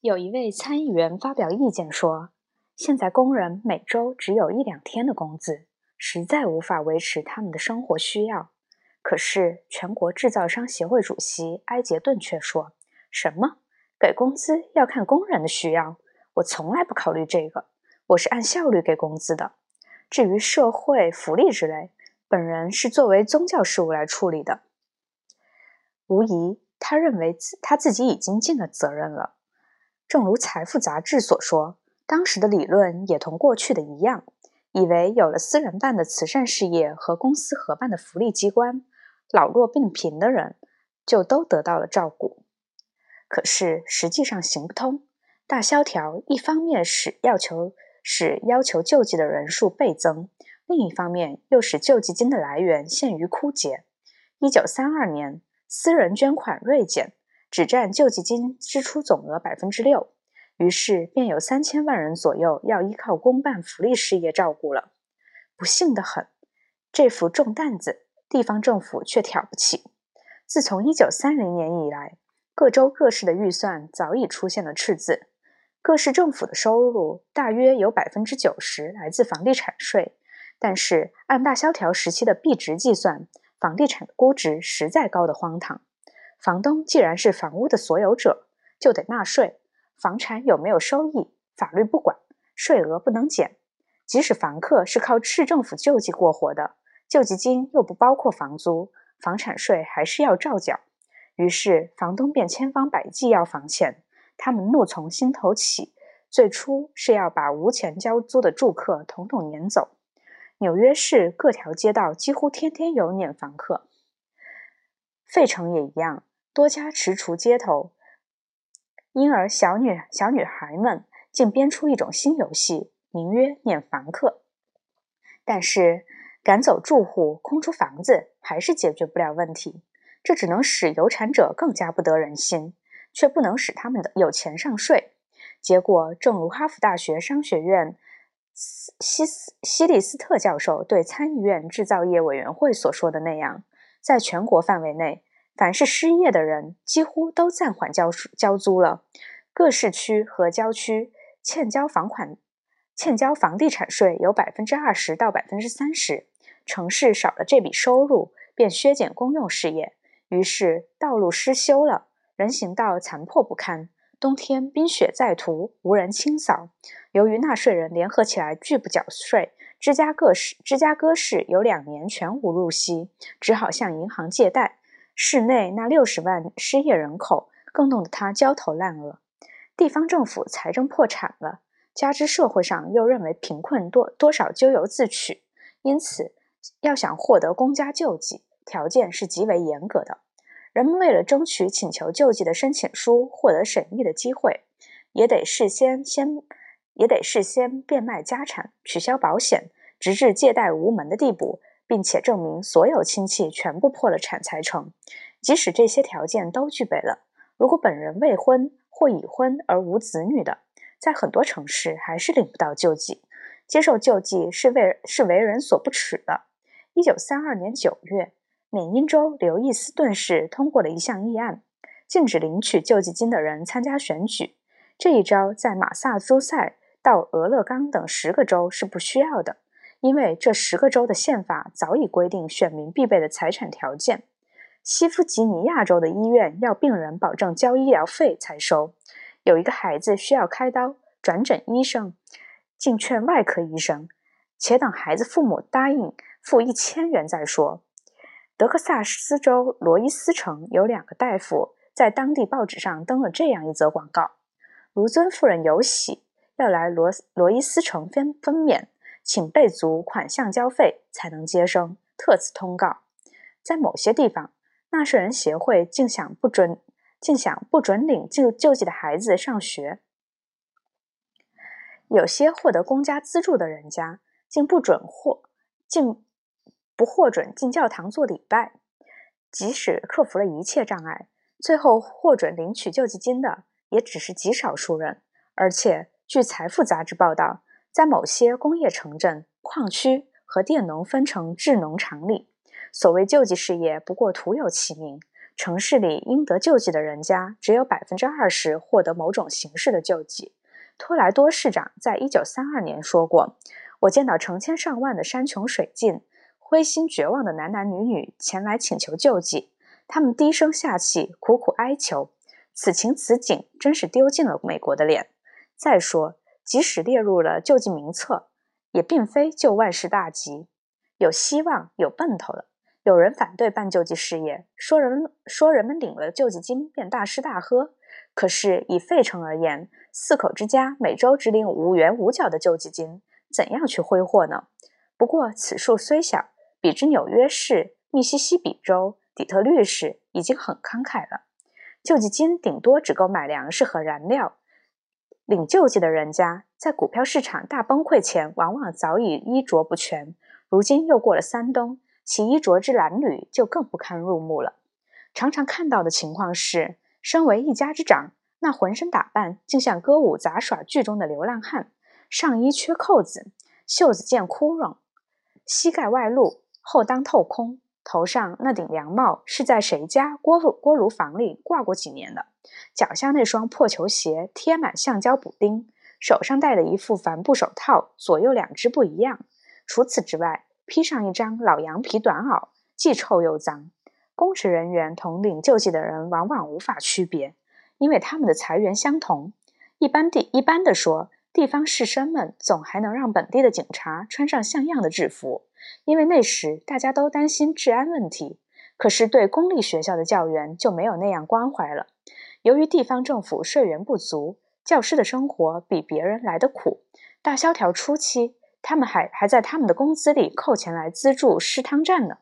有一位参议员发表意见说：“现在工人每周只有一两天的工资，实在无法维持他们的生活需要。”可是，全国制造商协会主席埃杰顿却说：“什么？给工资要看工人的需要？我从来不考虑这个，我是按效率给工资的。至于社会福利之类，本人是作为宗教事务来处理的。”无疑，他认为自他自己已经尽了责任了。正如《财富》杂志所说，当时的理论也同过去的一样，以为有了私人办的慈善事业和公司合办的福利机关，老弱病贫的人就都得到了照顾。可是实际上行不通。大萧条一方面使要求使要求救济的人数倍增，另一方面又使救济金的来源陷于枯竭。一九三二年，私人捐款锐减。只占救济金支出总额百分之六，于是便有三千万人左右要依靠公办福利事业照顾了。不幸的很，这副重担子地方政府却挑不起。自从一九三零年以来，各州各市的预算早已出现了赤字。各市政府的收入大约有百分之九十来自房地产税，但是按大萧条时期的币值计算，房地产的估值实在高得荒唐。房东既然是房屋的所有者，就得纳税。房产有没有收益，法律不管，税额不能减。即使房客是靠市政府救济过活的，救济金又不包括房租，房产税还是要照缴。于是房东便千方百计要房钱。他们怒从心头起，最初是要把无钱交租的住客统统撵走。纽约市各条街道几乎天天有撵房客，费城也一样。多家踟蹰街头，因而小女小女孩们竟编出一种新游戏，名曰“撵房客”。但是赶走住户、空出房子，还是解决不了问题。这只能使有产者更加不得人心，却不能使他们的有钱上税。结果，正如哈佛大学商学院西斯西利斯特教授对参议院制造业委员会所说的那样，在全国范围内。凡是失业的人，几乎都暂缓交交租了。各市区和郊区欠交房款、欠交房地产税有百分之二十到百分之三十。城市少了这笔收入，便削减公用事业，于是道路失修了，人行道残破不堪。冬天冰雪在途，无人清扫。由于纳税人联合起来拒不缴税，芝加哥市芝加哥市有两年全无入息，只好向银行借贷。市内那六十万失业人口更弄得他焦头烂额，地方政府财政破产了，加之社会上又认为贫困多多少咎由自取，因此要想获得公家救济，条件是极为严格的。人们为了争取请求救济的申请书获得审议的机会，也得事先先也得事先变卖家产，取消保险，直至借贷无门的地步。并且证明所有亲戚全部破了产才成。即使这些条件都具备了，如果本人未婚或已婚而无子女的，在很多城市还是领不到救济。接受救济是为是为人所不耻的。一九三二年九月，缅因州刘易斯顿市通过了一项议案，禁止领取救济金的人参加选举。这一招在马萨诸塞到俄勒冈等十个州是不需要的。因为这十个州的宪法早已规定选民必备的财产条件。西弗吉尼亚州的医院要病人保证交医疗费才收。有一个孩子需要开刀，转诊医生竟劝外科医生，且等孩子父母答应付一千元再说。德克萨斯州罗伊斯城有两个大夫在当地报纸上登了这样一则广告：卢尊夫人有喜，要来罗罗伊斯城分分娩。请备足款项交费才能接生。特此通告。在某些地方，纳税人协会竟想不准，竟想不准领救救济的孩子上学。有些获得公家资助的人家，竟不准获，竟不获准进教堂做礼拜。即使克服了一切障碍，最后获准领取救济金的，也只是极少数人。而且，据《财富》杂志报道。在某些工业城镇、矿区和佃农分成制农场里，所谓救济事业不过徒有其名，城市里应得救济的人家只有百分之二十获得某种形式的救济。托莱多市长在一九三二年说过：“我见到成千上万的山穷水尽、灰心绝望的男男女女前来请求救济，他们低声下气，苦苦哀求。此情此景，真是丢尽了美国的脸。再说，即使列入了救济名册，也并非就万事大吉，有希望，有奔头了。”有人反对办救济事业，说人说人们领了救济金便大吃大喝。可是以费城而言，四口之家每周只领五元五角的救济金，怎样去挥霍呢？不过此数虽小，比之纽约市、密西西比州、底特律市已经很慷慨了。救济金顶多只够买粮食和燃料。领救济的人家在股票市场大崩溃前，往往早已衣着不全。如今又过了三冬。其衣着之褴褛就更不堪入目了。常常看到的情况是，身为一家之长，那浑身打扮竟像歌舞杂耍剧中的流浪汉，上衣缺扣子，袖子见窟窿，膝盖外露，后裆透空，头上那顶凉帽是在谁家锅锅炉房里挂过几年的，脚下那双破球鞋贴满橡胶补丁，手上戴的一副帆布手套左右两只不一样。除此之外，披上一张老羊皮短袄，既臭又脏。公职人员同领救济的人往往无法区别，因为他们的财源相同。一般地一般的说，地方士绅们总还能让本地的警察穿上像样的制服，因为那时大家都担心治安问题。可是对公立学校的教员就没有那样关怀了。由于地方政府税源不足，教师的生活比别人来得苦。大萧条初期。他们还还在他们的工资里扣钱来资助师汤站呢。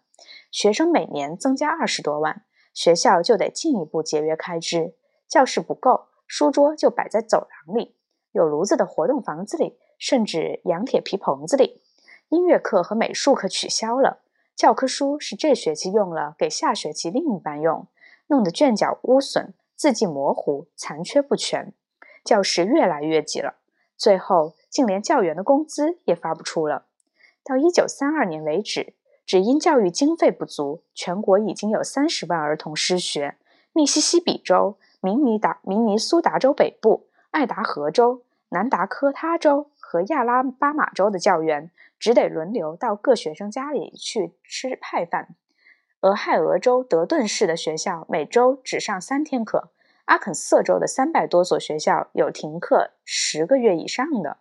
学生每年增加二十多万，学校就得进一步节约开支。教室不够，书桌就摆在走廊里，有炉子的活动房子里，甚至羊铁皮棚子里。音乐课和美术课取消了，教科书是这学期用了，给下学期另一班用，弄得卷角污损，字迹模糊，残缺不全。教室越来越挤了，最后。竟连教员的工资也发不出了。到一九三二年为止，只因教育经费不足，全国已经有三十万儿童失学。密西西比州、明尼达、明尼苏达州北部、爱达荷州、南达科他州和亚拉巴马州的教员只得轮流到各学生家里去吃派饭。俄亥俄州德顿市的学校每周只上三天课。阿肯色州的三百多所学校有停课十个月以上的。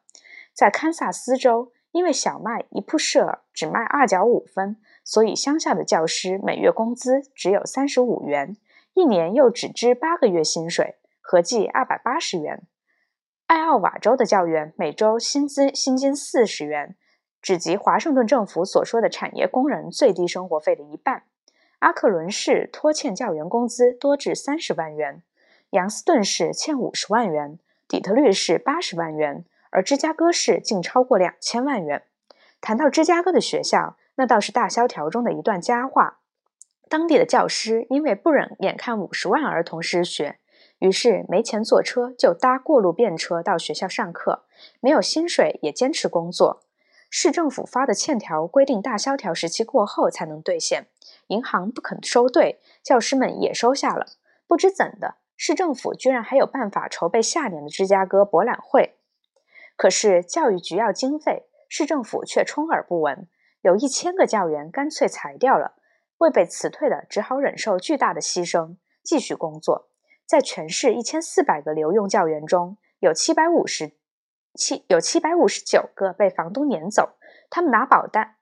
在堪萨斯州，因为小麦一铺设只卖二角五分，所以乡下的教师每月工资只有三十五元，一年又只支八个月薪水，合计二百八十元。艾奥瓦州的教员每周薪资薪金四十元，只及华盛顿政府所说的产业工人最低生活费的一半。阿克伦市拖欠教员工资多至三十万元，杨斯顿市欠五十万元，底特律市八十万元。而芝加哥市竟超过两千万元。谈到芝加哥的学校，那倒是大萧条中的一段佳话。当地的教师因为不忍眼看五十万儿童失学，于是没钱坐车就搭过路便车到学校上课，没有薪水也坚持工作。市政府发的欠条规定，大萧条时期过后才能兑现，银行不肯收兑，教师们也收下了。不知怎的，市政府居然还有办法筹备下年的芝加哥博览会。可是教育局要经费，市政府却充耳不闻。有一千个教员干脆裁掉了，未被辞退的只好忍受巨大的牺牲，继续工作。在全市一千四百个留用教员中，有七百五十七有七百五十九个被房东撵走，他们拿保单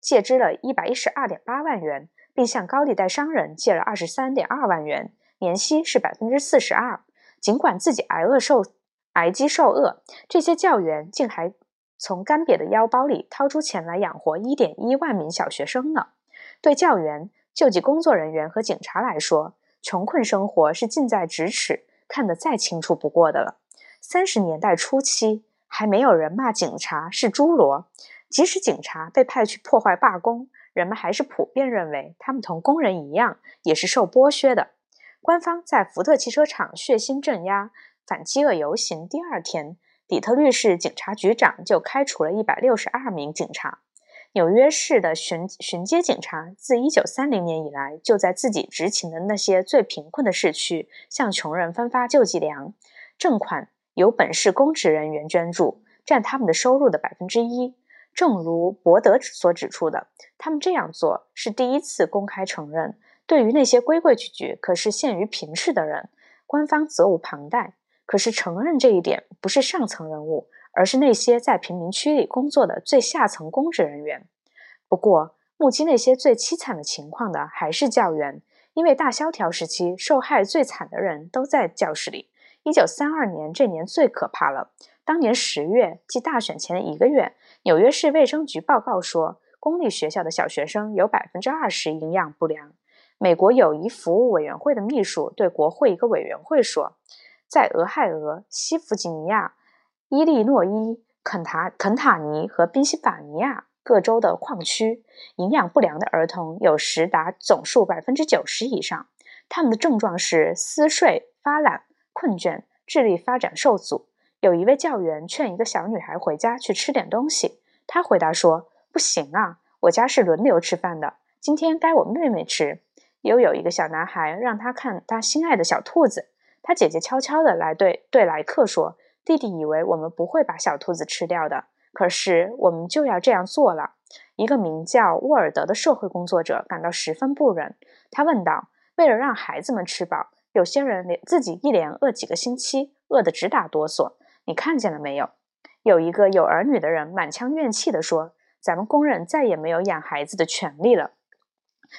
借支了一百一十二点八万元，并向高利贷商人借了二十三点二万元，年息是百分之四十二。尽管自己挨饿受。挨饥受饿，这些教员竟还从干瘪的腰包里掏出钱来养活一点一万名小学生呢。对教员、救济工作人员和警察来说，穷困生活是近在咫尺，看得再清楚不过的了。三十年代初期，还没有人骂警察是猪猡，即使警察被派去破坏罢工，人们还是普遍认为他们同工人一样，也是受剥削的。官方在福特汽车厂血腥镇压。反饥饿游行第二天，底特律市警察局长就开除了一百六十二名警察。纽约市的巡巡街警察自1930年以来，就在自己执勤的那些最贫困的市区，向穷人分发救济粮，赠款由本市公职人员捐助，占他们的收入的百分之一。正如伯德所指出的，他们这样做是第一次公开承认，对于那些规规矩矩可是陷于贫士的人，官方责无旁贷。可是承认这一点，不是上层人物。而是那些在贫民区里工作的最下层公职人员。不过，目击那些最凄惨的情况的还是教员，因为大萧条时期受害最惨的人都在教室里。一九三二年这年最可怕了。当年十月，即大选前一个月，纽约市卫生局报告说，公立学校的小学生有百分之二十营养不良。美国友谊服务委员会的秘书对国会一个委员会说，在俄亥俄、西弗吉尼亚。伊利诺伊、肯塔肯塔尼和宾夕法尼亚各州的矿区，营养不良的儿童有时达总数百分之九十以上。他们的症状是嗜睡、发懒、困倦、智力发展受阻。有一位教员劝一个小女孩回家去吃点东西，她回答说：“不行啊，我家是轮流吃饭的，今天该我妹妹吃。”又有一个小男孩让他看他心爱的小兔子，他姐姐悄悄地来对对来客说。弟弟以为我们不会把小兔子吃掉的，可是我们就要这样做了。一个名叫沃尔德的社会工作者感到十分不忍，他问道：“为了让孩子们吃饱，有些人连自己一连饿几个星期，饿得直打哆嗦。你看见了没有？”有一个有儿女的人满腔怨气地说：“咱们工人再也没有养孩子的权利了。”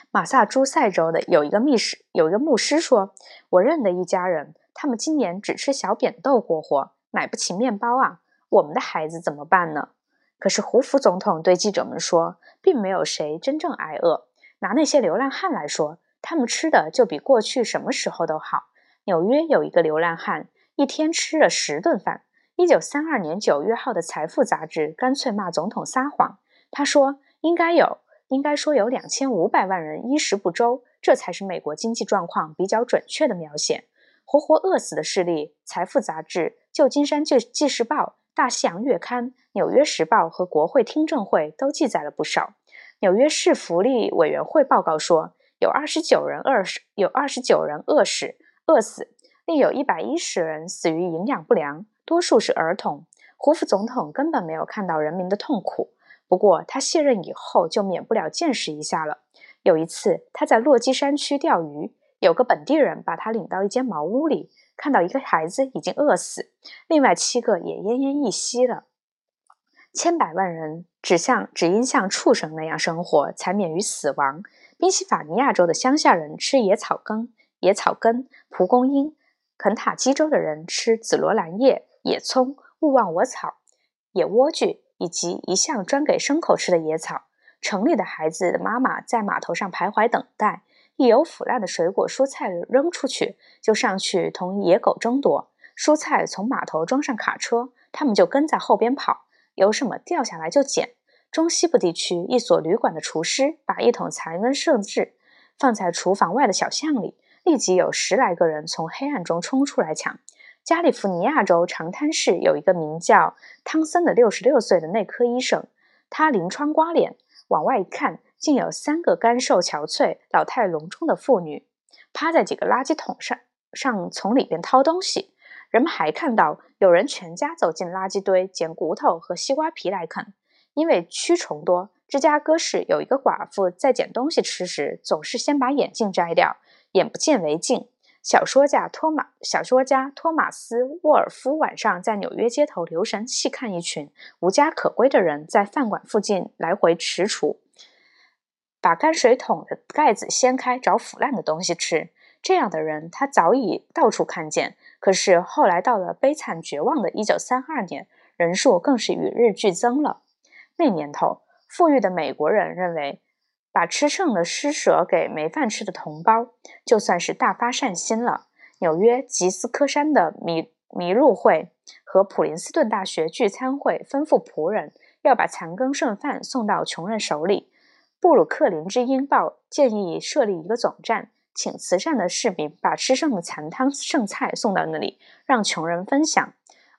马萨诸塞州的有一个密室，有一个牧师说：“我认得一家人，他们今年只吃小扁豆过活。”买不起面包啊！我们的孩子怎么办呢？可是胡佛总统对记者们说，并没有谁真正挨饿。拿那些流浪汉来说，他们吃的就比过去什么时候都好。纽约有一个流浪汉，一天吃了十顿饭。一九三二年九月号的《财富》杂志干脆骂总统撒谎。他说：“应该有，应该说有两千五百万人衣食不周，这才是美国经济状况比较准确的描写。”活活饿死的事例，《财富》杂志、旧金山纪纪事报、大西洋月刊、纽约时报和国会听证会都记载了不少。纽约市福利委员会报告说，有二十九人饿死，有二十九人饿死，饿死，另有一百一十人死于营养不良，多数是儿童。胡佛总统根本没有看到人民的痛苦，不过他卸任以后就免不了见识一下了。有一次，他在落基山区钓鱼。有个本地人把他领到一间茅屋里，看到一个孩子已经饿死，另外七个也奄奄一息了。千百万人只像只因像畜生那样生活，才免于死亡。宾夕法尼亚州的乡下人吃野草根、野草根、蒲公英；肯塔基州的人吃紫罗兰叶、野葱、勿忘我草、野莴苣，以及一向专给牲口吃的野草。城里的孩子的妈妈在码头上徘徊等待。一有腐烂的水果、蔬菜扔出去，就上去同野狗争夺。蔬菜从码头装上卡车，他们就跟在后边跑。有什么掉下来就捡。中西部地区一所旅馆的厨师把一桶残羹剩炙放在厨房外的小巷里，立即有十来个人从黑暗中冲出来抢。加利福尼亚州长滩市有一个名叫汤森的六十六岁的内科医生，他临窗刮脸，往外一看。竟有三个干瘦憔悴、老态龙钟的妇女趴在几个垃圾桶上，上从里边掏东西。人们还看到有人全家走进垃圾堆捡骨头和西瓜皮来啃。因为蛆虫多，芝加哥市有一个寡妇在捡东西吃时，总是先把眼镜摘掉，眼不见为净。小说家托马小说家托马斯·沃尔夫晚上在纽约街头留神细看一群无家可归的人在饭馆附近来回踟蹰。把泔水桶的盖子掀开，找腐烂的东西吃。这样的人，他早已到处看见。可是后来到了悲惨绝望的1932年，人数更是与日俱增了。那年头，富裕的美国人认为，把吃剩的施舍给没饭吃的同胞，就算是大发善心了。纽约吉斯科山的迷迷路会和普林斯顿大学聚餐会吩咐仆人要把残羹剩饭送到穷人手里。布鲁克林之鹰报建议设立一个总站，请慈善的市民把吃剩的残汤剩菜送到那里，让穷人分享。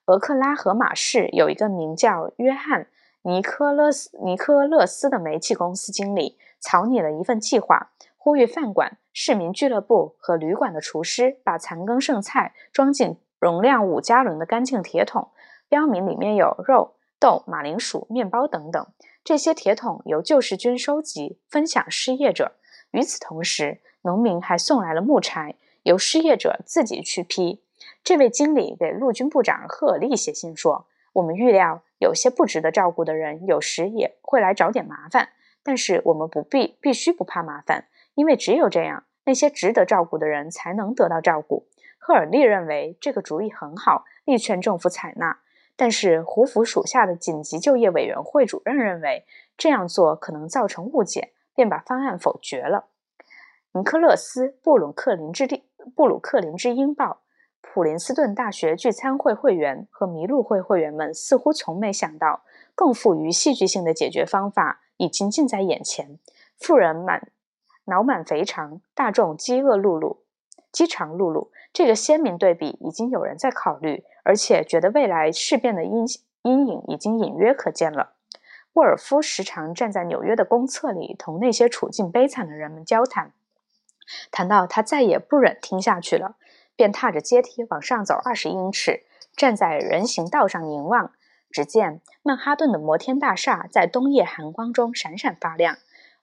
俄克拉荷马市有一个名叫约翰·尼科勒斯尼科勒斯的煤气公司经理草拟了一份计划，呼吁饭馆、市民俱乐部和旅馆的厨师把残羹剩菜装进容量五加仑的干净铁桶，标明里面有肉、豆、马铃薯、面包等等。这些铁桶由救世军收集，分享失业者。与此同时，农民还送来了木柴，由失业者自己去劈。这位经理给陆军部长赫尔利写信说：“我们预料有些不值得照顾的人有时也会来找点麻烦，但是我们不必必须不怕麻烦，因为只有这样，那些值得照顾的人才能得到照顾。”赫尔利认为这个主意很好，力劝政府采纳。但是胡佛属下的紧急就业委员会主任认为这样做可能造成误解，便把方案否决了。尼克勒斯·布鲁克林之地布鲁克林之鹰报，普林斯顿大学聚餐会会员和麋鹿会会员们似乎从没想到，更富于戏剧性的解决方法已经近在眼前。富人满脑满肥肠，大众饥饿碌碌，饥肠辘辘。这个鲜明对比已经有人在考虑。而且觉得未来事变的阴阴影已经隐约可见了。沃尔夫时常站在纽约的公厕里，同那些处境悲惨的人们交谈。谈到他再也不忍听下去了，便踏着阶梯往上走二十英尺，站在人行道上凝望。只见曼哈顿的摩天大厦在冬夜寒光中闪闪发亮。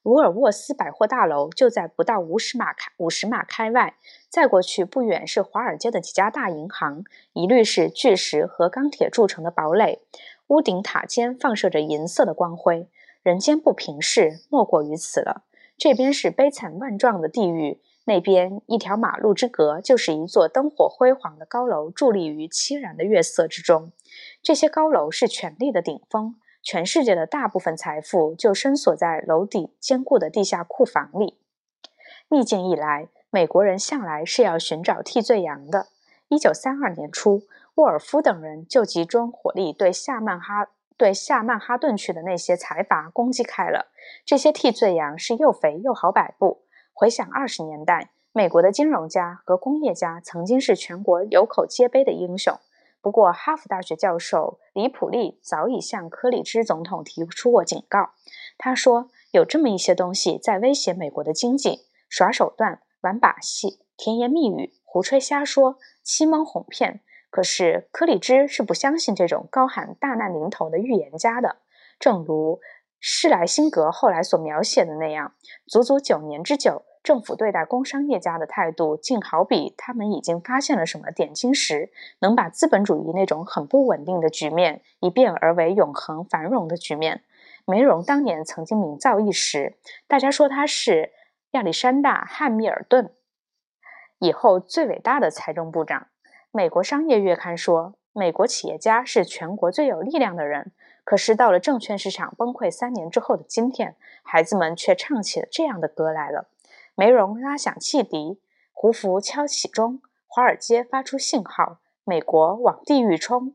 沃尔沃斯百货大楼就在不到五十码开五十码开外，再过去不远是华尔街的几家大银行，一律是巨石和钢铁铸成的堡垒，屋顶塔尖放射着银色的光辉。人间不平事莫过于此了。这边是悲惨万状的地狱，那边一条马路之隔就是一座灯火辉煌的高楼，伫立于凄然的月色之中。这些高楼是权力的顶峰。全世界的大部分财富就深锁在楼底坚固的地下库房里。逆境一来，美国人向来是要寻找替罪羊的。一九三二年初，沃尔夫等人就集中火力对下曼哈对下曼哈顿区的那些财阀攻击开了。这些替罪羊是又肥又好摆布。回想二十年代，美国的金融家和工业家曾经是全国有口皆碑的英雄。不过，哈佛大学教授李普利早已向柯里芝总统提出过警告。他说：“有这么一些东西在威胁美国的经济，耍手段、玩把戏、甜言蜜语、胡吹瞎说、欺蒙哄骗。可是，柯里芝是不相信这种高喊大难临头的预言家的。正如施莱辛格后来所描写的那样，足足九年之久。”政府对待工商业家的态度，竟好比他们已经发现了什么点金石，能把资本主义那种很不稳定的局面一变而为永恒繁荣的局面。梅荣当年曾经名噪一时，大家说他是亚历山大·汉密尔顿以后最伟大的财政部长。美国商业月刊说，美国企业家是全国最有力量的人。可是到了证券市场崩溃三年之后的今天，孩子们却唱起了这样的歌来了。梅荣拉响汽笛，胡佛敲起钟，华尔街发出信号，美国往地狱冲。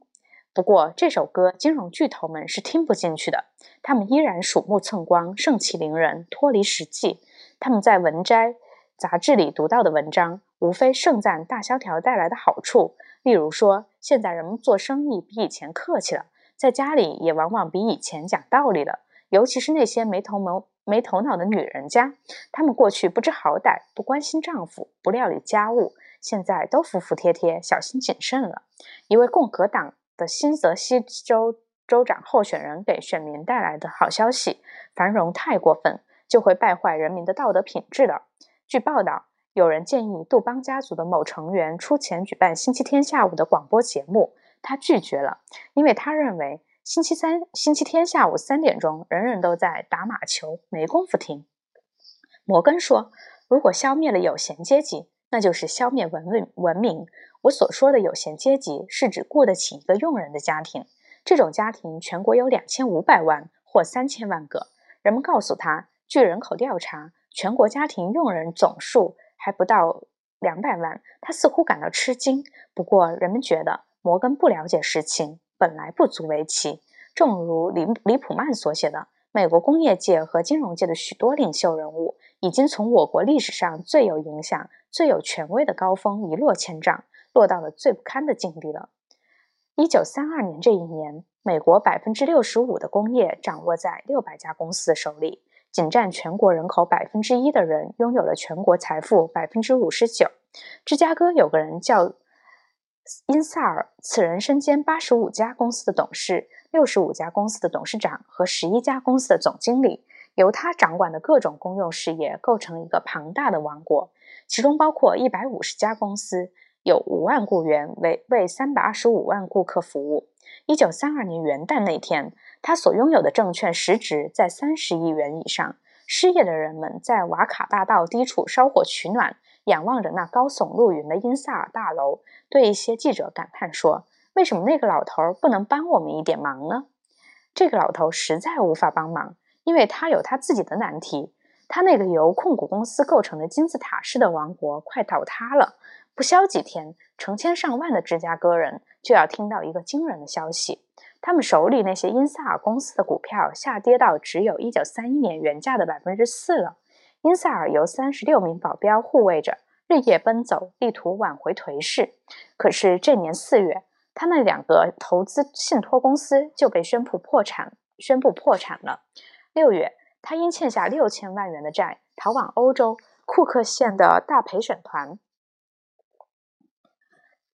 不过这首歌，金融巨头们是听不进去的，他们依然鼠目寸光，盛气凌人，脱离实际。他们在文摘杂志里读到的文章，无非盛赞大萧条带来的好处，例如说，现在人们做生意比以前客气了，在家里也往往比以前讲道理了，尤其是那些没头没。没头脑的女人家，她们过去不知好歹，不关心丈夫，不料理家务，现在都服服帖帖，小心谨慎了。一位共和党的新泽西州州长候选人给选民带来的好消息：繁荣太过分，就会败坏人民的道德品质的。据报道，有人建议杜邦家族的某成员出钱举办星期天下午的广播节目，他拒绝了，因为他认为。星期三、星期天下午三点钟，人人都在打马球，没工夫听。摩根说：“如果消灭了有闲阶级，那就是消灭文明。文明。我所说的有闲阶级，是指雇得起一个佣人的家庭。这种家庭全国有两千五百万或三千万个。人们告诉他，据人口调查，全国家庭佣人总数还不到两百万。他似乎感到吃惊。不过，人们觉得摩根不了解实情。”本来不足为奇。正如李李普曼所写的，美国工业界和金融界的许多领袖人物，已经从我国历史上最有影响、最有权威的高峰一落千丈，落到了最不堪的境地了。一九三二年这一年，美国百分之六十五的工业掌握在六百家公司的手里，仅占全国人口百分之一的人拥有了全国财富百分之五十九。芝加哥有个人叫因萨尔，此人身兼八十五家公司的董事、六十五家公司的董事长和十一家公司的总经理，由他掌管的各种公用事业构成一个庞大的王国，其中包括一百五十家公司。有五万雇员为为三百二十五万顾客服务。一九三二年元旦那天，他所拥有的证券市值在三十亿元以上。失业的人们在瓦卡大道低处烧火取暖，仰望着那高耸入云的因萨尔大楼，对一些记者感叹说：“为什么那个老头不能帮我们一点忙呢？”这个老头实在无法帮忙，因为他有他自己的难题。他那个由控股公司构成的金字塔式的王国快倒塌了。不消几天，成千上万的芝加哥人就要听到一个惊人的消息：他们手里那些因萨尔公司的股票下跌到只有一九三一年原价的百分之四了。因塞尔由三十六名保镖护卫着，日夜奔走，力图挽回颓势。可是这年四月，他那两个投资信托公司就被宣布破产，宣布破产了。六月，他因欠下六千万元的债，逃往欧洲库克县的大陪审团。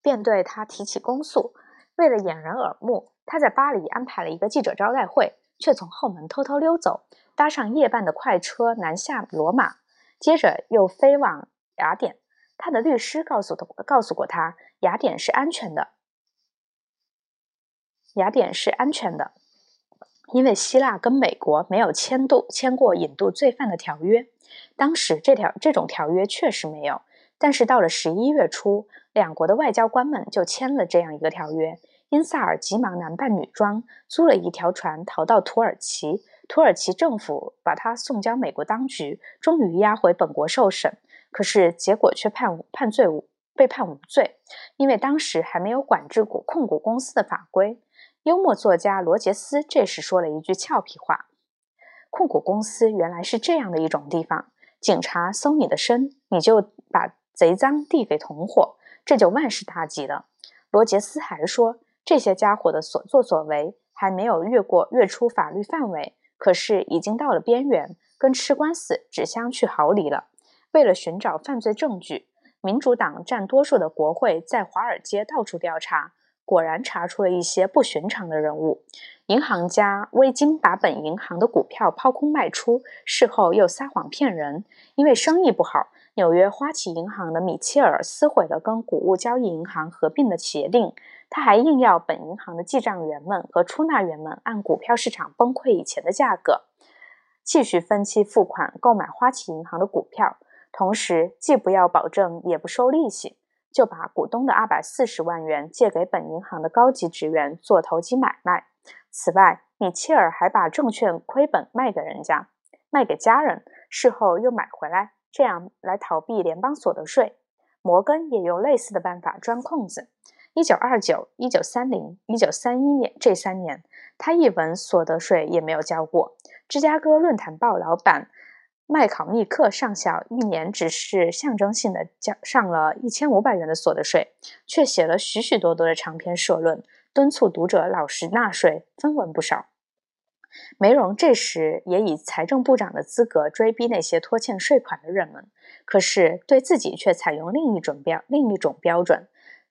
便对他提起公诉。为了掩人耳目，他在巴黎安排了一个记者招待会，却从后门偷偷溜走，搭上夜半的快车南下罗马，接着又飞往雅典。他的律师告诉他，告诉过他，雅典是安全的。雅典是安全的，因为希腊跟美国没有签度签过引渡罪犯的条约。当时这条这种条约确实没有。但是到了十一月初，两国的外交官们就签了这样一个条约。因萨尔急忙男扮女装，租了一条船逃到土耳其。土耳其政府把他送交美国当局，终于押回本国受审。可是结果却判判罪无被判无罪，因为当时还没有管制股控股公司的法规。幽默作家罗杰斯这时说了一句俏皮话：“控股公司原来是这样的一种地方，警察搜你的身，你就把。”贼赃递给同伙，这就万事大吉了。罗杰斯还说，这些家伙的所作所为还没有越过越出法律范围，可是已经到了边缘，跟吃官司只相去毫厘了。为了寻找犯罪证据，民主党占多数的国会在华尔街到处调查，果然查出了一些不寻常的人物。银行家未经把本银行的股票抛空卖出，事后又撒谎骗人，因为生意不好。纽约花旗银行的米切尔撕毁了跟谷物交易银行合并的协定，他还硬要本银行的记账员们和出纳员们按股票市场崩溃以前的价格继续分期付款购买花旗银行的股票，同时既不要保证也不收利息，就把股东的二百四十万元借给本银行的高级职员做投机买卖。此外，米切尔还把证券亏本卖给人家，卖给家人，事后又买回来。这样来逃避联邦所得税，摩根也用类似的办法钻空子。一九二九、一九三零、一九三一年这三年，他一文所得税也没有交过。芝加哥论坛报老板麦考密克上校一年只是象征性的交上了一千五百元的所得税，却写了许许多多的长篇社论，敦促读者老实纳税，分文不少。梅荣这时也以财政部长的资格追逼那些拖欠税款的人们，可是对自己却采用另一种标另一种标准。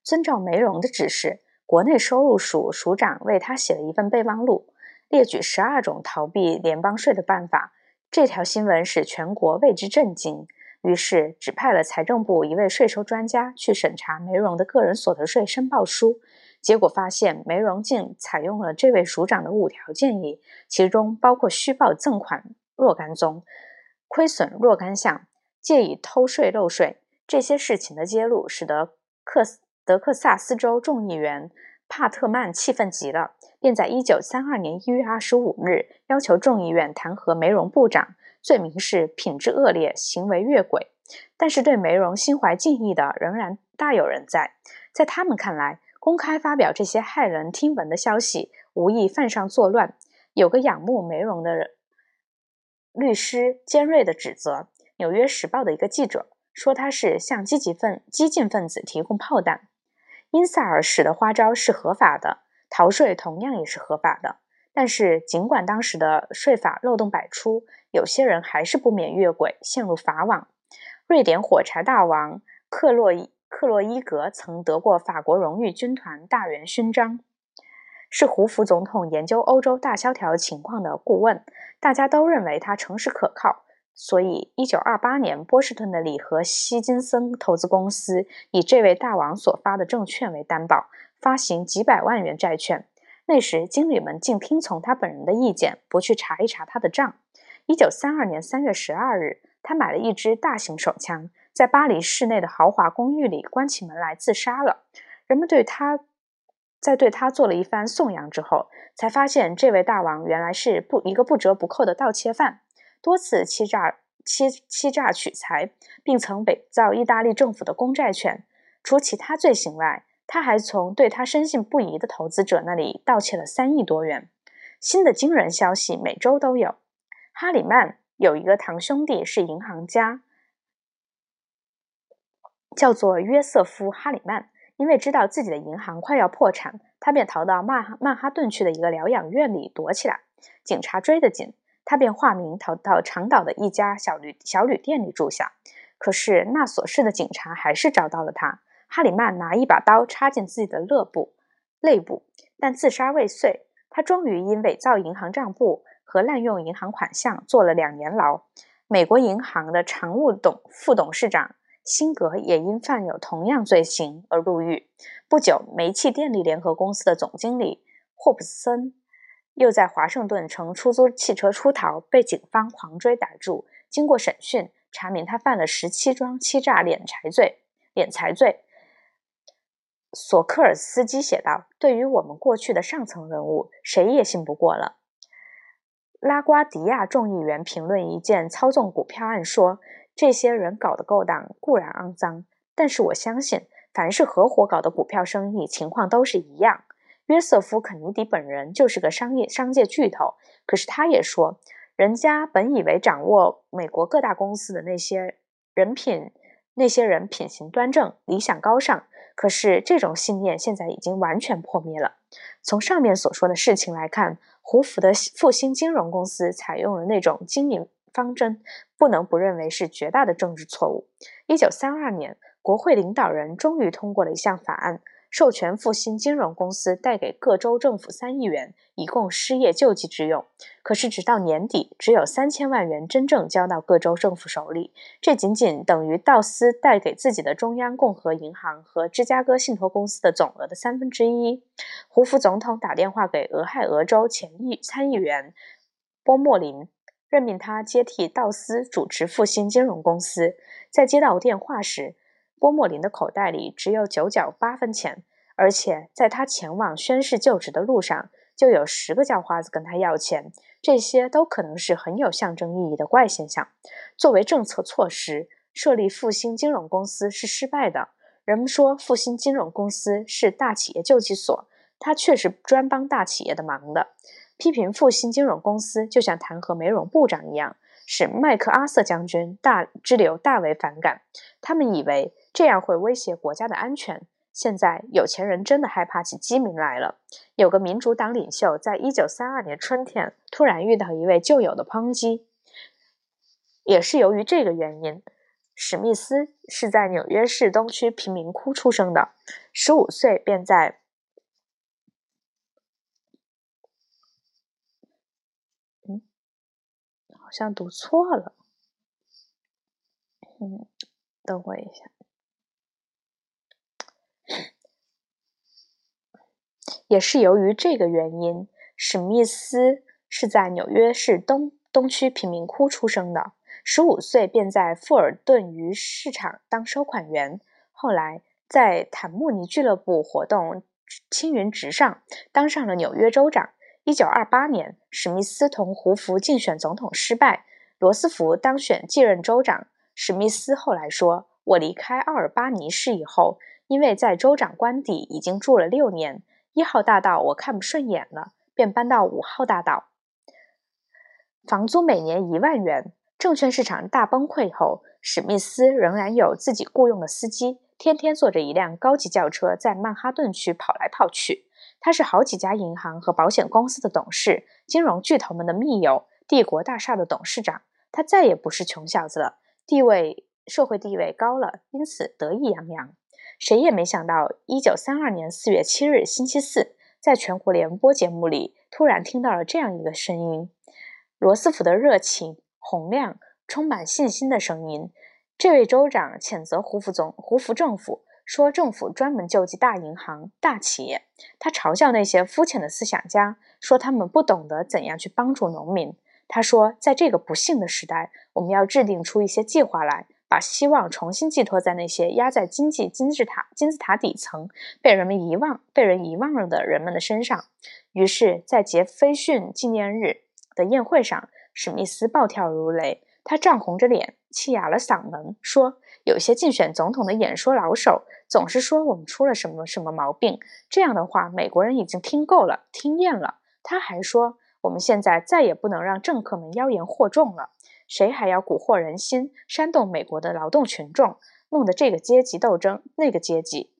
遵照梅荣的指示，国内收入署署长为他写了一份备忘录，列举十二种逃避联邦税的办法。这条新闻使全国为之震惊，于是指派了财政部一位税收专家去审查梅荣的个人所得税申报书。结果发现，梅荣竟采用了这位署长的五条建议，其中包括虚报赠款若干宗、亏损若干项、借以偷税漏税。这些事情的揭露，使得克德克萨斯州众议员帕特曼气愤极了，便在一九三二年一月二十五日要求众议院弹劾梅荣部长，罪名是品质恶劣、行为越轨。但是对梅荣心怀敬意的仍然大有人在，在他们看来。公开发表这些骇人听闻的消息，无意犯上作乱。有个仰慕梅荣的律师尖锐的指责《纽约时报》的一个记者，说他是向积极分激进分子提供炮弹。因塞尔使的花招是合法的，逃税同样也是合法的。但是，尽管当时的税法漏洞百出，有些人还是不免越轨，陷入法网。瑞典火柴大王克洛伊克洛伊格曾得过法国荣誉军团大元勋章，是胡佛总统研究欧洲大萧条情况的顾问，大家都认为他诚实可靠。所以，一九二八年，波士顿的里和希金森投资公司以这位大王所发的证券为担保，发行几百万元债券。那时，经理们竟听从他本人的意见，不去查一查他的账。一九三二年三月十二日，他买了一支大型手枪，在巴黎市内的豪华公寓里关起门来自杀了。人们对他在对他做了一番颂扬之后，才发现这位大王原来是不一个不折不扣的盗窃犯，多次欺诈欺欺诈取财，并曾伪造意大利政府的公债券。除其他罪行外，他还从对他深信不疑的投资者那里盗窃了三亿多元。新的惊人消息每周都有。哈里曼有一个堂兄弟是银行家，叫做约瑟夫·哈里曼。因为知道自己的银行快要破产，他便逃到曼曼哈顿去的一个疗养院里躲起来。警察追得紧，他便化名逃到长岛的一家小旅小旅店里住下。可是那所市的警察还是找到了他。哈里曼拿一把刀插进自己的肋部，肋部，但自杀未遂。他终于因伪造银行账簿和滥用银行款项坐了两年牢。美国银行的常务董副董事长辛格也因犯有同样罪行而入狱。不久，煤气电力联合公司的总经理霍普森又在华盛顿乘出租汽车出逃，被警方狂追逮住。经过审讯，查明他犯了十七桩欺诈敛财罪。敛财罪。索科尔斯基写道：“对于我们过去的上层人物，谁也信不过了。”拉瓜迪亚众议员评论一件操纵股票案说：“这些人搞的勾当固然肮脏，但是我相信，凡是合伙搞的股票生意，情况都是一样。”约瑟夫·肯尼迪本人就是个商业商界巨头，可是他也说：“人家本以为掌握美国各大公司的那些人品，那些人品行端正，理想高尚。”可是，这种信念现在已经完全破灭了。从上面所说的事情来看，胡佛的复兴金融公司采用了那种经营方针，不能不认为是绝大的政治错误。一九三二年，国会领导人终于通过了一项法案。授权复兴金融公司贷给各州政府三亿元，以供失业救济之用。可是，直到年底，只有三千万元真正交到各州政府手里，这仅仅等于道斯贷给自己的中央共和银行和芝加哥信托公司的总额的三分之一。胡佛总统打电话给俄亥俄州前议参议员波莫林，任命他接替道斯主持复兴金融公司。在接到电话时，波莫林的口袋里只有九角八分钱，而且在他前往宣誓就职的路上，就有十个叫花子跟他要钱。这些都可能是很有象征意义的怪现象。作为政策措施，设立复兴金融公司是失败的。人们说复兴金融公司是大企业救济所，它却是专帮大企业的忙的。批评复兴金融公司，就像弹劾美容部长一样。使麦克阿瑟将军大之流大为反感，他们以为这样会威胁国家的安全。现在有钱人真的害怕起饥民来了。有个民主党领袖在一九三二年春天突然遇到一位旧友的抨击，也是由于这个原因。史密斯是在纽约市东区贫民窟出生的，十五岁便在。好像读错了，嗯，等我一下。也是由于这个原因，史密斯是在纽约市东东区贫民窟出生的。十五岁便在富尔顿鱼市场当收款员，后来在坦慕尼俱乐部活动，青云直上，当上了纽约州长。一九二八年，史密斯同胡佛竞选总统失败，罗斯福当选继任州长。史密斯后来说：“我离开奥尔巴尼市以后，因为在州长官邸已经住了六年，一号大道我看不顺眼了，便搬到五号大道。房租每年一万元。证券市场大崩溃后，史密斯仍然有自己雇佣的司机，天天坐着一辆高级轿车在曼哈顿区跑来跑去。他是好几家银行和保险公司的董事，金融巨头们的密友，帝国大厦的董事长。他再也不是穷小子了，地位社会地位高了，因此得意洋洋。谁也没想到，一九三二年四月七日星期四，在全国联播节目里，突然听到了这样一个声音：罗斯福的热情、洪亮、充满信心的声音。这位州长谴责胡福总、胡福政府，说政府专门救济大银行、大企业。他嘲笑那些肤浅的思想家，说他们不懂得怎样去帮助农民。他说，在这个不幸的时代，我们要制定出一些计划来，把希望重新寄托在那些压在经济金字塔金字塔底层、被人们遗忘、被人遗忘了的人们的身上。于是，在杰斐逊纪念日的宴会上，史密斯暴跳如雷，他涨红着脸，气哑了嗓门，说：“有些竞选总统的演说老手总是说我们出了什么什么毛病，这样的话，美国人已经听够了，听厌了。”他还说。我们现在再也不能让政客们妖言惑众了。谁还要蛊惑人心，煽动美国的劳动群众，弄得这个阶级斗争，那个阶级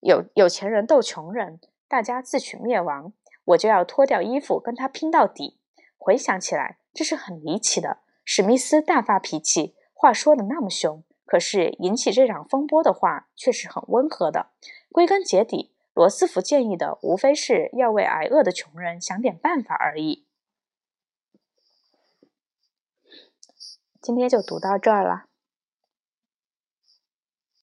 有有钱人斗穷人，大家自取灭亡？我就要脱掉衣服跟他拼到底。回想起来，这是很离奇的。史密斯大发脾气，话说的那么凶，可是引起这场风波的话却是很温和的。归根结底。罗斯福建议的无非是要为挨饿的穷人想点办法而已。今天就读到这儿了。